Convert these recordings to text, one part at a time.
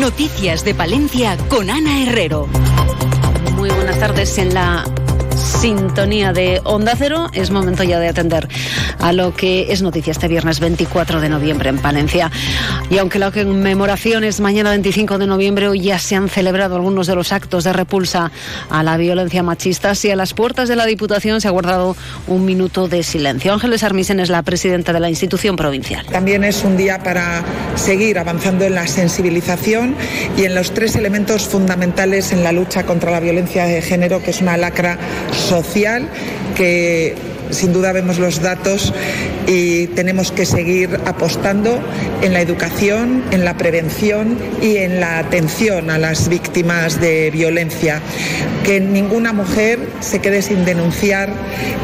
Noticias de Palencia con Ana Herrero. Muy buenas tardes en la sintonía de Onda Cero. Es momento ya de atender a lo que es noticia este viernes 24 de noviembre en Palencia. Y aunque la conmemoración es mañana 25 de noviembre, hoy ya se han celebrado algunos de los actos de repulsa a la violencia machista. Si a las puertas de la Diputación se ha guardado un minuto de silencio. Ángeles Armisen es la presidenta de la institución provincial. También es un día para seguir avanzando en la sensibilización y en los tres elementos fundamentales en la lucha contra la violencia de género, que es una lacra social que sin duda vemos los datos y tenemos que seguir apostando en la educación, en la prevención y en la atención a las víctimas de violencia. Que ninguna mujer se quede sin denunciar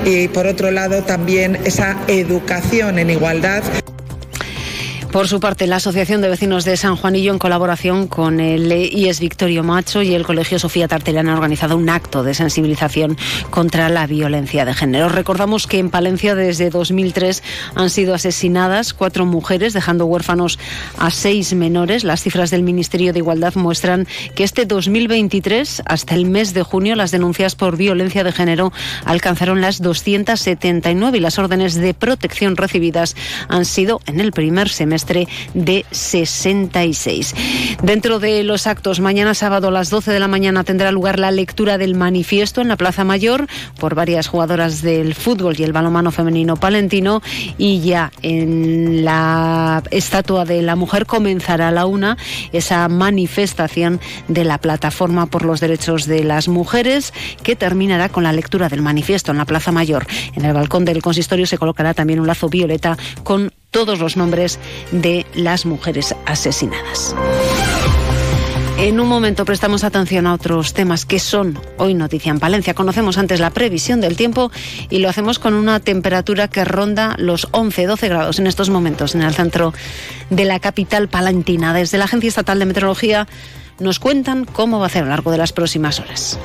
y por otro lado también esa educación en igualdad. Por su parte, la Asociación de Vecinos de San Juanillo, en colaboración con el IES Victorio Macho y el Colegio Sofía Tartellana, han organizado un acto de sensibilización contra la violencia de género. Recordamos que en Palencia desde 2003 han sido asesinadas cuatro mujeres, dejando huérfanos a seis menores. Las cifras del Ministerio de Igualdad muestran que este 2023, hasta el mes de junio, las denuncias por violencia de género alcanzaron las 279 y las órdenes de protección recibidas han sido en el primer semestre de 66. Dentro de los actos, mañana sábado a las 12 de la mañana tendrá lugar la lectura del manifiesto en la Plaza Mayor por varias jugadoras del fútbol y el balonmano femenino palentino y ya en la estatua de la mujer comenzará a la una esa manifestación de la plataforma por los derechos de las mujeres que terminará con la lectura del manifiesto en la Plaza Mayor. En el balcón del consistorio se colocará también un lazo violeta con todos los nombres de las mujeres asesinadas. En un momento prestamos atención a otros temas que son hoy noticia en Palencia. Conocemos antes la previsión del tiempo y lo hacemos con una temperatura que ronda los 11-12 grados en estos momentos en el centro de la capital palentina. Desde la Agencia Estatal de Meteorología nos cuentan cómo va a ser a lo largo de las próximas horas.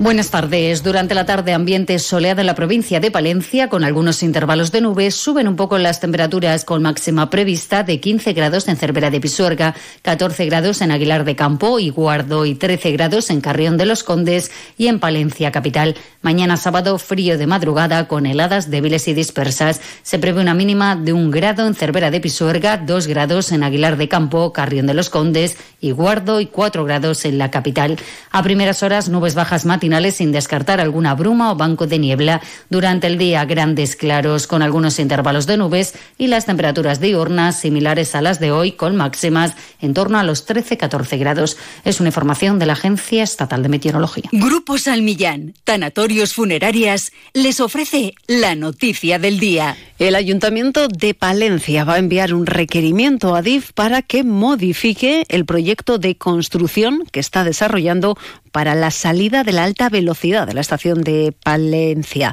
Buenas tardes. Durante la tarde, ambiente soleado en la provincia de Palencia, con algunos intervalos de nubes. Suben un poco las temperaturas con máxima prevista de 15 grados en Cervera de Pisuerga, 14 grados en Aguilar de Campo y Guardo y 13 grados en Carrión de los Condes y en Palencia capital. Mañana sábado, frío de madrugada con heladas débiles y dispersas. Se prevé una mínima de un grado en Cervera de Pisuerga, 2 grados en Aguilar de Campo, Carrión de los Condes y Guardo y 4 grados en la capital. A primeras horas, nubes bajas matinales sin descartar alguna bruma o banco de niebla. Durante el día, grandes claros con algunos intervalos de nubes y las temperaturas diurnas similares a las de hoy, con máximas en torno a los 13-14 grados. Es una información de la Agencia Estatal de Meteorología. Grupo Salmillán, Tanatorios Funerarias, les ofrece la noticia del día. El Ayuntamiento de Palencia va a enviar un requerimiento a DIF para que modifique el proyecto de construcción que está desarrollando para la salida de la alta velocidad de la estación de Palencia.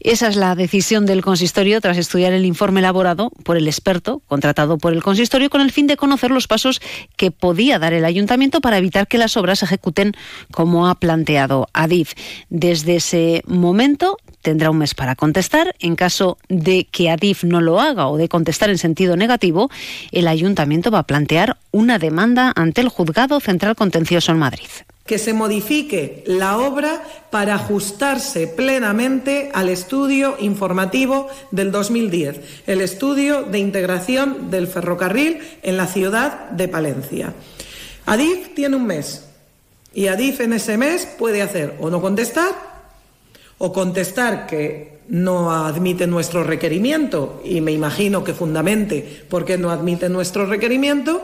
Esa es la decisión del consistorio tras estudiar el informe elaborado por el experto contratado por el consistorio con el fin de conocer los pasos que podía dar el ayuntamiento para evitar que las obras se ejecuten como ha planteado Adif. Desde ese momento tendrá un mes para contestar. En caso de que Adif no lo haga o de contestar en sentido negativo, el ayuntamiento va a plantear una demanda ante el Juzgado Central Contencioso en Madrid que se modifique la obra para ajustarse plenamente al estudio informativo del 2010, el estudio de integración del ferrocarril en la ciudad de Palencia. Adif tiene un mes y Adif en ese mes puede hacer o no contestar o contestar que no admite nuestro requerimiento y me imagino que fundamente por qué no admite nuestro requerimiento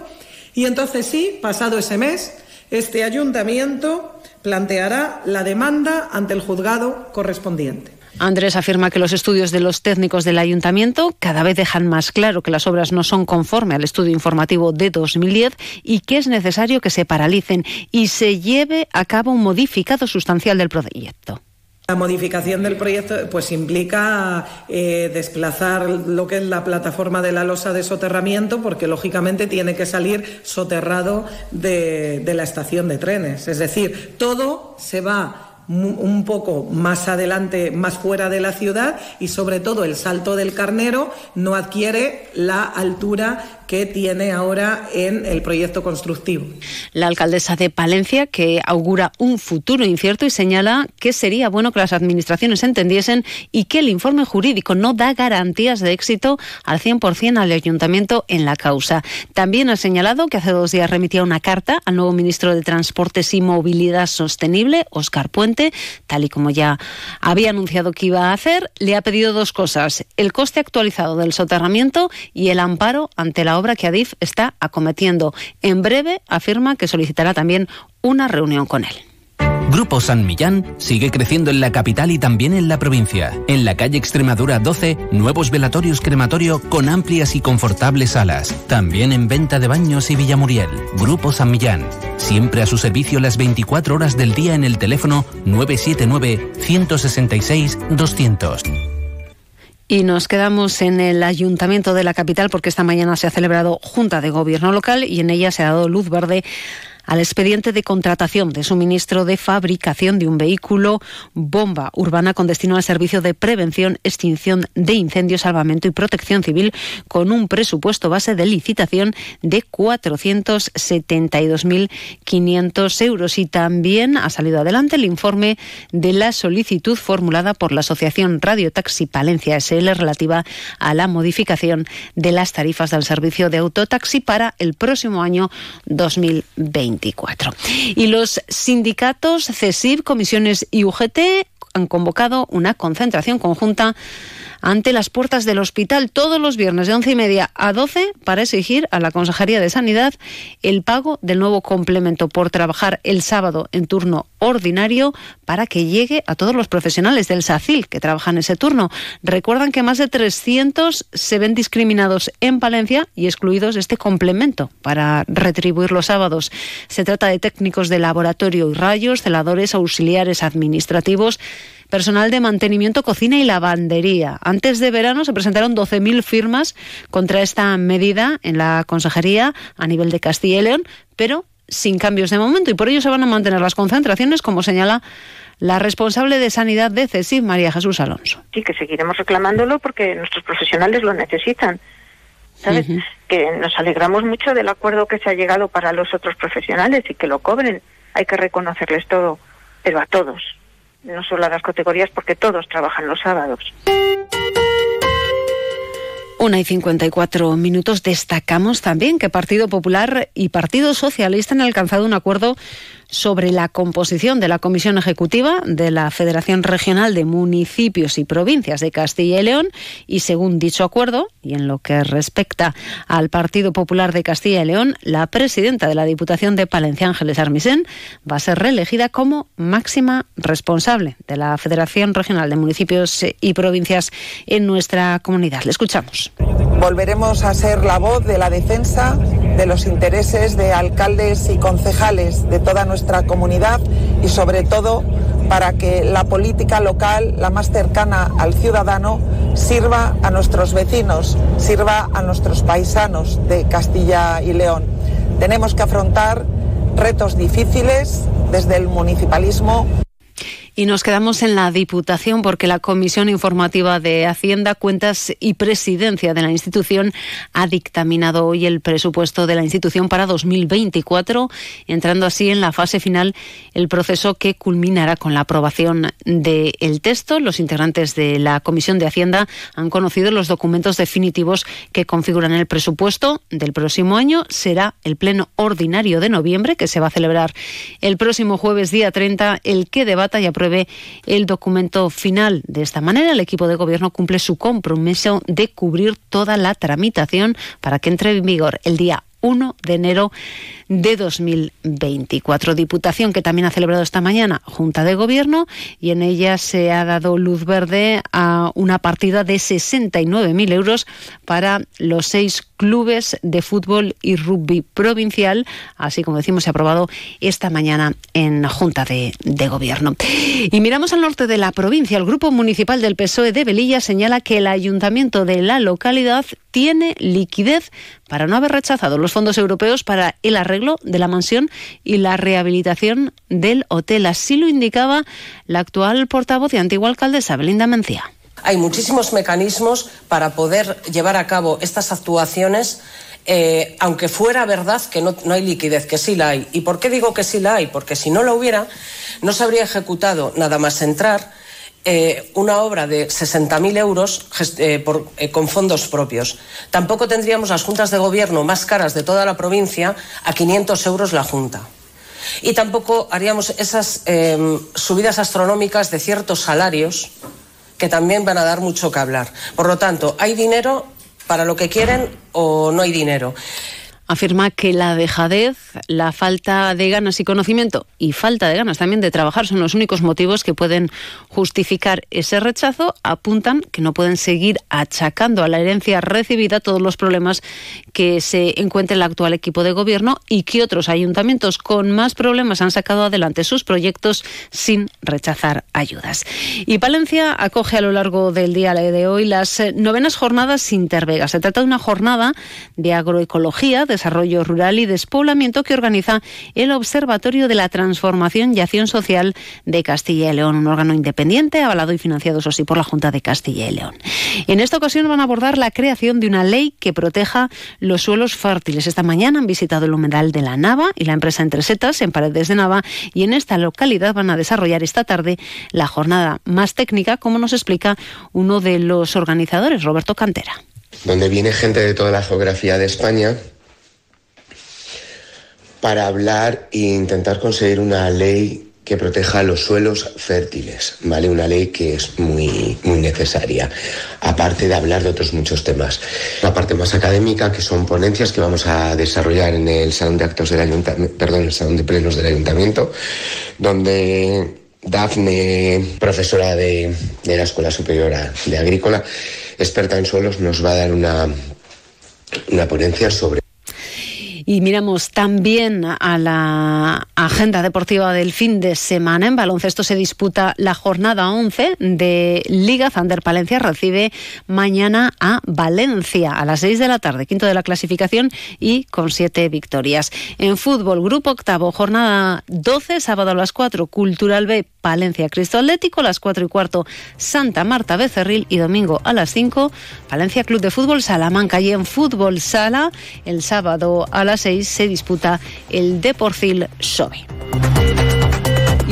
y entonces sí, pasado ese mes, este ayuntamiento planteará la demanda ante el juzgado correspondiente. Andrés afirma que los estudios de los técnicos del ayuntamiento cada vez dejan más claro que las obras no son conforme al estudio informativo de 2010 y que es necesario que se paralicen y se lleve a cabo un modificado sustancial del proyecto. La modificación del proyecto pues implica eh, desplazar lo que es la plataforma de la losa de soterramiento porque lógicamente tiene que salir soterrado de, de la estación de trenes. Es decir, todo se va un poco más adelante, más fuera de la ciudad y sobre todo el Salto del Carnero no adquiere la altura que tiene ahora en el proyecto constructivo. La alcaldesa de Palencia, que augura un futuro incierto y señala que sería bueno que las administraciones entendiesen y que el informe jurídico no da garantías de éxito al 100% al ayuntamiento en la causa. También ha señalado que hace dos días remitía una carta al nuevo ministro de Transportes y Movilidad Sostenible, Óscar Puente, tal y como ya había anunciado que iba a hacer. Le ha pedido dos cosas, el coste actualizado del soterramiento y el amparo ante la obra que Adif está acometiendo. En breve afirma que solicitará también una reunión con él. Grupo San Millán sigue creciendo en la capital y también en la provincia. En la calle Extremadura 12, nuevos velatorios crematorio con amplias y confortables salas. También en venta de baños y Villamuriel. Grupo San Millán. Siempre a su servicio las 24 horas del día en el teléfono 979 166 200. Y nos quedamos en el ayuntamiento de la capital porque esta mañana se ha celebrado Junta de Gobierno Local y en ella se ha dado luz verde al expediente de contratación de suministro de fabricación de un vehículo bomba urbana con destino al servicio de prevención, extinción de incendios, salvamento y protección civil con un presupuesto base de licitación de 472.500 euros. Y también ha salido adelante el informe de la solicitud formulada por la Asociación Radio Taxi Palencia SL relativa a la modificación de las tarifas del servicio de autotaxi para el próximo año 2020. Y los sindicatos CESIV, comisiones y UGT han convocado una concentración conjunta ante las puertas del hospital todos los viernes de once y media a 12 para exigir a la Consejería de Sanidad el pago del nuevo complemento por trabajar el sábado en turno ordinario para que llegue a todos los profesionales del SACIL que trabajan ese turno. Recuerdan que más de 300 se ven discriminados en Palencia y excluidos de este complemento para retribuir los sábados. Se trata de técnicos de laboratorio y rayos, celadores, auxiliares administrativos, personal de mantenimiento, cocina y lavandería. Antes de verano se presentaron 12.000 firmas contra esta medida en la Consejería a nivel de Castilla y León, pero sin cambios de momento y por ello se van a mantener las concentraciones, como señala la responsable de sanidad de CESIF, María Jesús Alonso. Sí, que seguiremos reclamándolo porque nuestros profesionales lo necesitan. ¿Sabes? Que nos alegramos mucho del acuerdo que se ha llegado para los otros profesionales y que lo cobren. Hay que reconocerles todo, pero a todos no solo a las categorías, porque todos trabajan los sábados. Una y 54 minutos. Destacamos también que Partido Popular y Partido Socialista han alcanzado un acuerdo sobre la composición de la Comisión Ejecutiva de la Federación Regional de Municipios y Provincias de Castilla y León y según dicho acuerdo, y en lo que respecta al Partido Popular de Castilla y León, la presidenta de la Diputación de Palencia, Ángeles Armisen, va a ser reelegida como máxima responsable de la Federación Regional de Municipios y Provincias en nuestra comunidad. Le escuchamos. Volveremos a ser la voz de la defensa de los intereses de alcaldes y concejales de toda nuestra comunidad y sobre todo para que la política local, la más cercana al ciudadano, sirva a nuestros vecinos, sirva a nuestros paisanos de Castilla y León. Tenemos que afrontar retos difíciles desde el municipalismo. Y nos quedamos en la Diputación porque la Comisión Informativa de Hacienda, Cuentas y Presidencia de la institución ha dictaminado hoy el presupuesto de la institución para 2024, entrando así en la fase final el proceso que culminará con la aprobación del texto. Los integrantes de la Comisión de Hacienda han conocido los documentos definitivos que configuran el presupuesto del próximo año. Será el pleno ordinario de noviembre, que se va a celebrar el próximo jueves día 30, el que debata y apruebe el documento final. De esta manera, el equipo de gobierno cumple su compromiso de cubrir toda la tramitación para que entre en vigor el día 1 de enero de 2024. Diputación que también ha celebrado esta mañana Junta de Gobierno y en ella se ha dado luz verde a una partida de 69.000 euros para los seis clubes de fútbol y rugby provincial, así como decimos, se ha aprobado esta mañana en Junta de, de, Gobierno. Y miramos al norte de la provincia. El Grupo Municipal del PSOE de Velilla señala que el ayuntamiento de la localidad tiene liquidez para no haber rechazado los fondos europeos para el arreglo de la mansión y la rehabilitación del hotel. Así lo indicaba la actual portavoz y antigua alcaldesa Belinda Mencía. Hay muchísimos mecanismos para poder llevar a cabo estas actuaciones eh, aunque fuera verdad que no, hay liquidez, que sí la hay. ¿Y por qué digo que sí la hay? Porque si no la hubiera, no se habría ejecutado nada más entrar eh, una obra de 60.000 euros eh, con fondos propios. Tampoco tendríamos las juntas de gobierno más caras de toda la provincia a 500 euros la junta. Y tampoco haríamos esas subidas astronómicas de ciertos salarios que también van a dar mucho que hablar. Por lo tanto, hay dinero para lo que quieren o no hay dinero afirma que la dejadez, la falta de ganas y conocimiento y falta de ganas también de trabajar son los únicos motivos que pueden justificar ese rechazo. Apuntan que no pueden seguir achacando a la herencia recibida todos los problemas que se encuentra el actual equipo de gobierno y que otros ayuntamientos con más problemas han sacado adelante sus proyectos sin rechazar ayudas. Y Palencia acoge a lo largo del día de hoy las novenas jornadas Intervega. Se trata de una jornada de agroecología, de Desarrollo Rural y Despoblamiento que organiza el Observatorio de la Transformación y Acción Social de Castilla y León, un órgano independiente avalado y financiado, eso sí, por la Junta de Castilla y León. En esta ocasión van a abordar la creación de una ley que proteja los suelos fértiles. Esta mañana han visitado el humedal de la Nava y la empresa Entre Setas en Paredes de Nava y en esta localidad van a desarrollar esta tarde la jornada más técnica, como nos explica uno de los organizadores, Roberto Cantera. Donde viene gente de toda la geografía de España para hablar e intentar conseguir una ley que proteja los suelos fértiles, ¿vale? Una ley que es muy, muy necesaria, aparte de hablar de otros muchos temas. La parte más académica, que son ponencias que vamos a desarrollar en el Salón de Actos del Ayuntamiento, perdón, el Salón de Plenos del Ayuntamiento, donde Dafne, profesora de, la Escuela Superior de Agrícola, experta en suelos, nos va a dar una, una ponencia sobre y miramos también a la agenda deportiva del fin de semana. En baloncesto se disputa la jornada 11 de Liga. Zander Palencia recibe mañana a Valencia a las 6 de la tarde, quinto de la clasificación y con siete victorias. En fútbol, grupo octavo, jornada 12, sábado a las 4, Cultural B, Palencia Cristo Atlético, las 4 y cuarto, Santa Marta Becerril y domingo a las 5, Valencia Club de Fútbol Salamanca. Y en fútbol sala, el sábado a las 6 se disputa el Deporcil Sobe.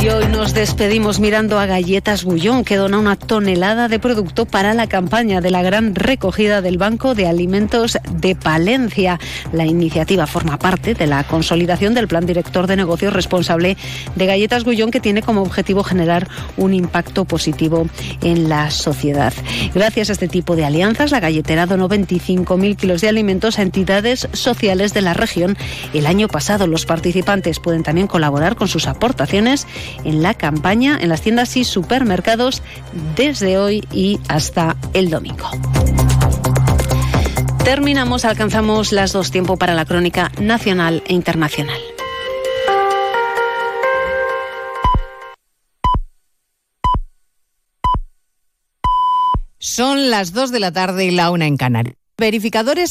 Y hoy nos despedimos mirando a Galletas Bullón, que dona una tonelada de producto para la campaña de la gran recogida del Banco de Alimentos de Palencia. La iniciativa forma parte de la consolidación del plan director de negocios responsable de Galletas Bullón, que tiene como objetivo generar un impacto positivo en la sociedad. Gracias a este tipo de alianzas, la galletera donó 25.000 kilos de alimentos a entidades sociales de la región el año pasado. Los participantes pueden también colaborar con sus aportaciones en la campaña en las tiendas y supermercados desde hoy y hasta el domingo. Terminamos, alcanzamos las dos tiempo para la crónica nacional e internacional. Son las dos de la tarde y la una en Canarias. Verificadores